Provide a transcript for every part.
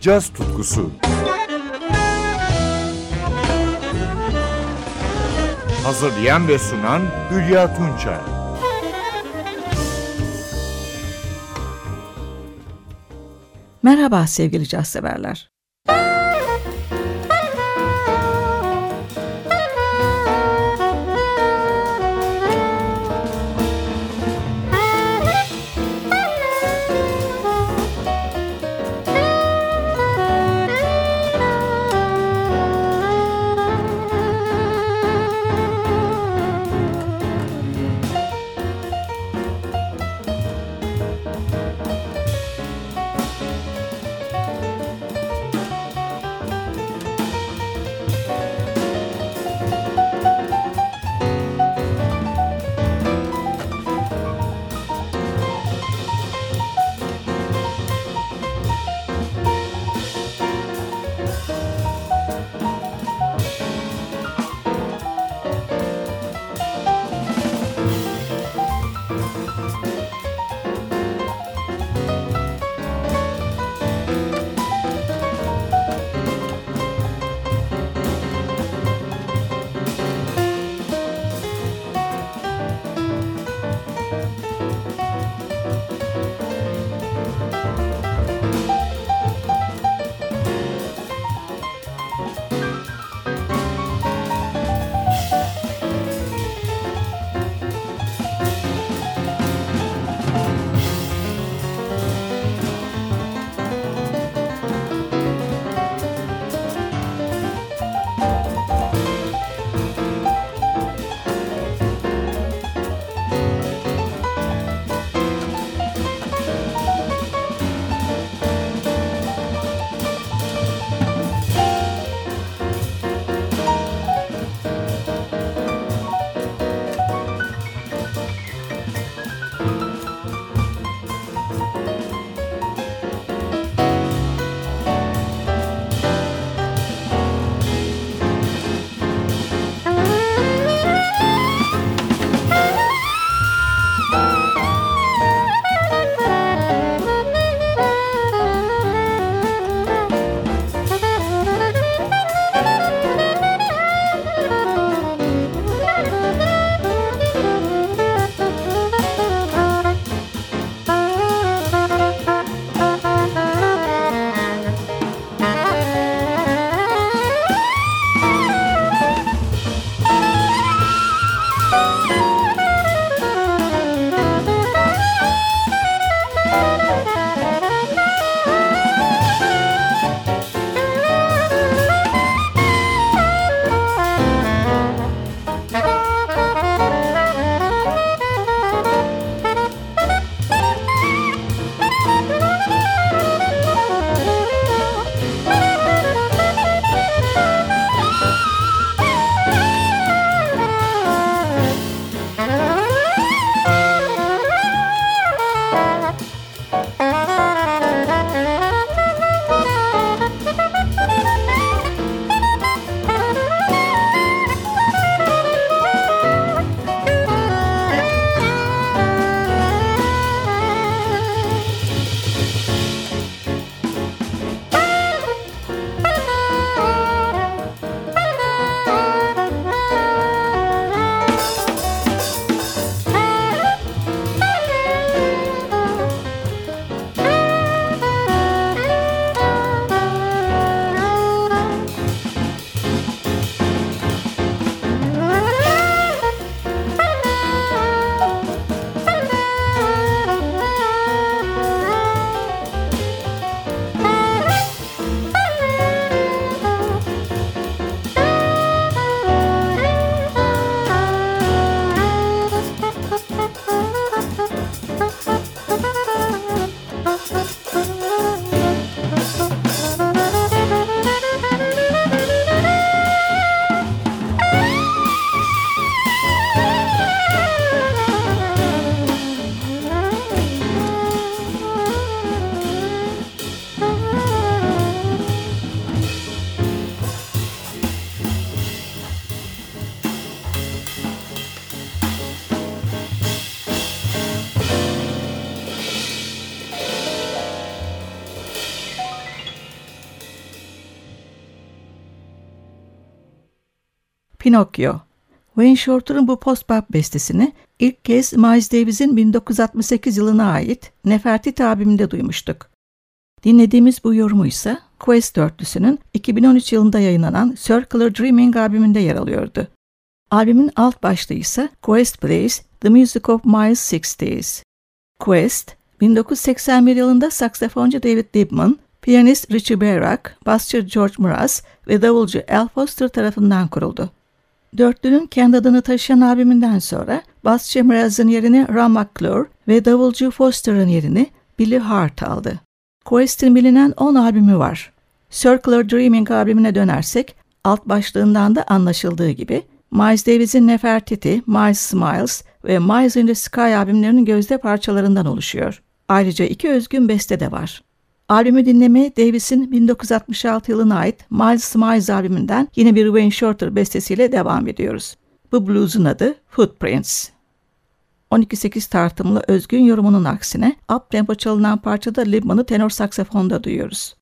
caz tutkusu. Hazırlayan ve sunan Hülya Tunçay. Merhaba sevgili caz severler. Pinokyo. Wayne Shorter'ın bu post-bop bestesini ilk kez Miles Davis'in 1968 yılına ait Nefertiti albümünde duymuştuk. Dinlediğimiz bu yorumu ise Quest dörtlüsünün 2013 yılında yayınlanan Circular Dreaming albümünde yer alıyordu. Albümün alt başlığı ise Quest Plays The Music of Miles 60s. Quest, 1981 yılında saksafoncu David Dibman, piyanist Richie Berak, basçı George Mraz ve davulcu Al Foster tarafından kuruldu. Dörtlünün kendi adını taşıyan albümünden sonra basçı Mraz'ın yerini Ron McClure ve davulcu Foster'ın yerini Billy Hart aldı. Quest'in bilinen 10 albümü var. Circular Dreaming albümüne dönersek, alt başlığından da anlaşıldığı gibi Miles Davis'in Nefertiti, Miles Smiles ve Miles in the Sky albümlerinin gözde parçalarından oluşuyor. Ayrıca iki özgün beste de var. Albümü dinlemeye Davis'in 1966 yılına ait Miles Smiles albümünden yine bir Wayne Shorter bestesiyle devam ediyoruz. Bu blues'un adı Footprints. 12-8 tartımlı özgün yorumunun aksine up tempo çalınan parçada Libman'ı tenor saksafonda duyuyoruz.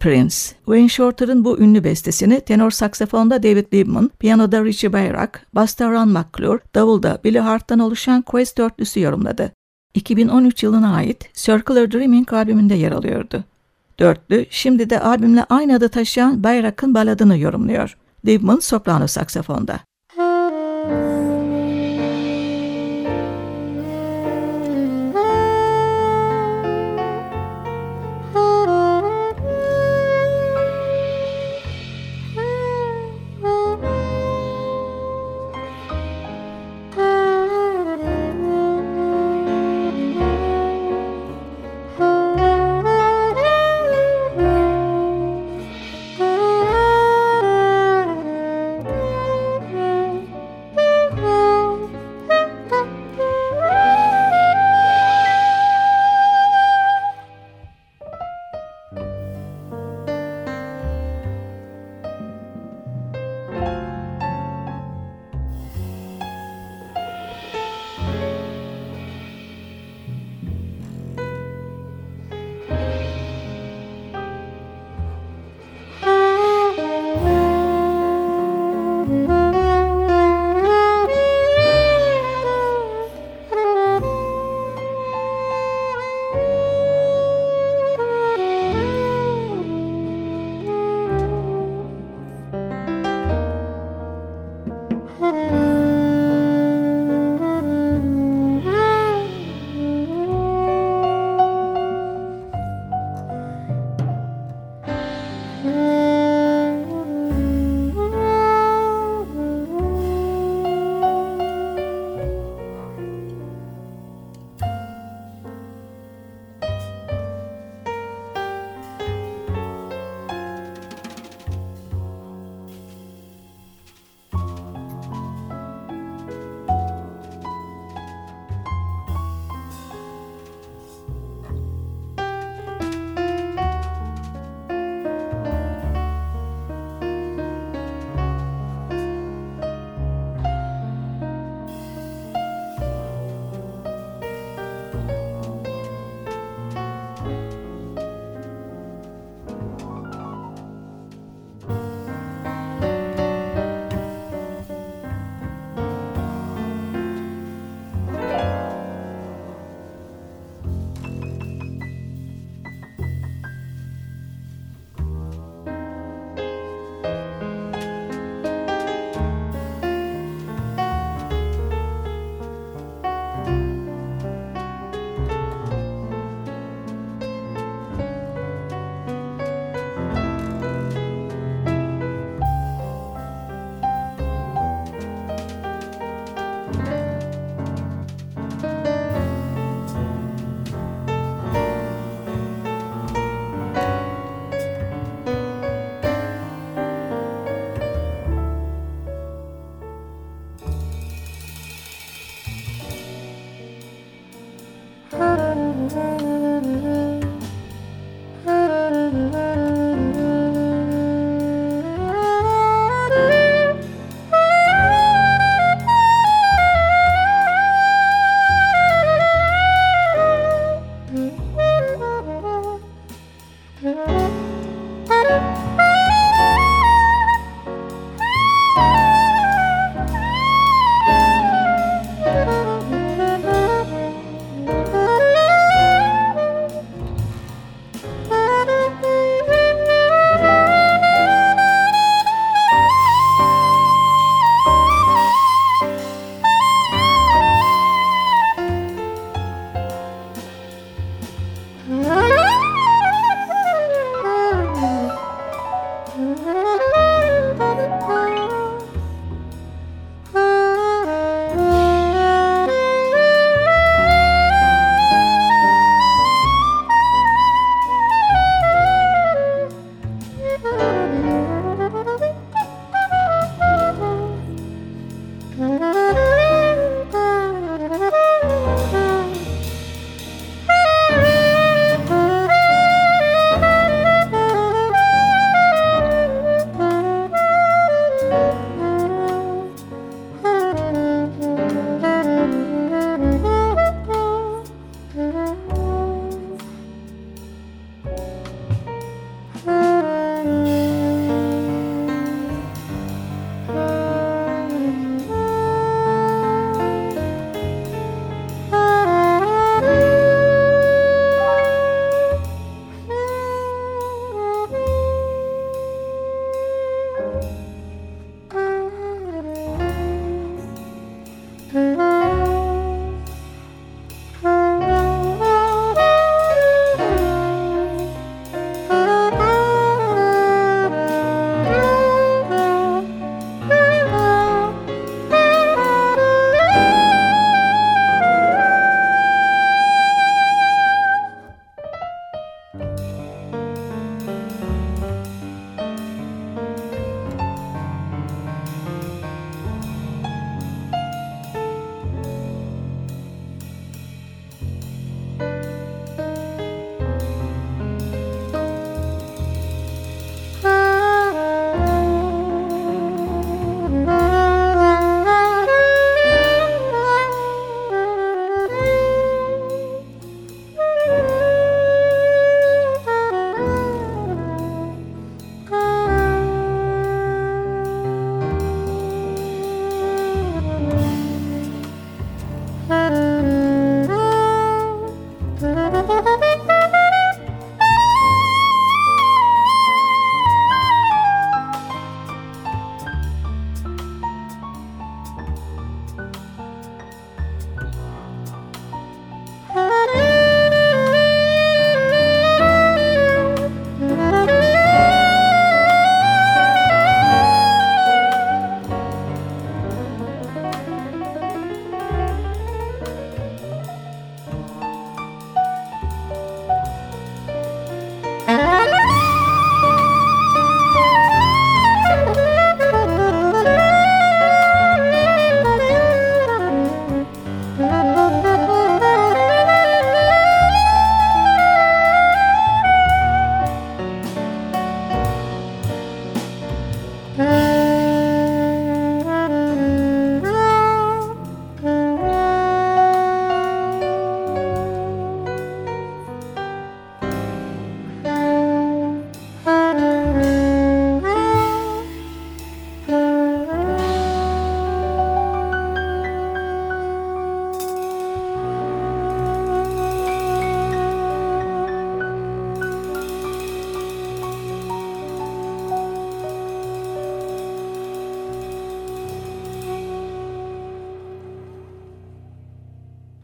Footprints. Wayne Shorter'ın bu ünlü bestesini tenor saksafonda David Liebman, piyanoda Richie Bayrak, basta Ron McClure, davulda Billy Hart'tan oluşan Quest dörtlüsü yorumladı. 2013 yılına ait Circular Dreaming albümünde yer alıyordu. Dörtlü, şimdi de albümle aynı adı taşıyan Bayrak'ın baladını yorumluyor. Liebman soprano saksafonda.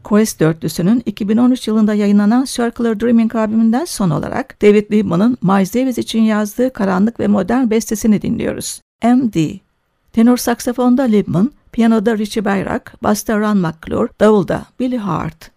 Quest dörtlüsünün 2013 yılında yayınlanan Circular Dreaming albümünden son olarak David Liebman'ın Miles Davis için yazdığı karanlık ve modern bestesini dinliyoruz. MD Tenor saksafonda Liebman, piyanoda Richie Bayrak, basta Ron McClure, davulda Billy Hart.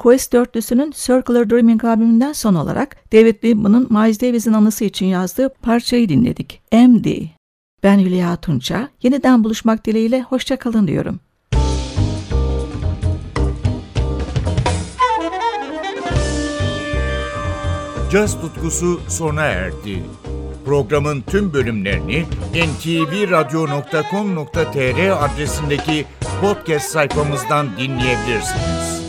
Quest dörtlüsünün Circular Dreaming albümünden son olarak David Liebman'ın Miles Davis'in anısı için yazdığı parçayı dinledik. MD. Ben Hülya Tunça. Yeniden buluşmak dileğiyle hoşçakalın diyorum. Caz tutkusu sona erdi. Programın tüm bölümlerini ntvradio.com.tr adresindeki podcast sayfamızdan dinleyebilirsiniz.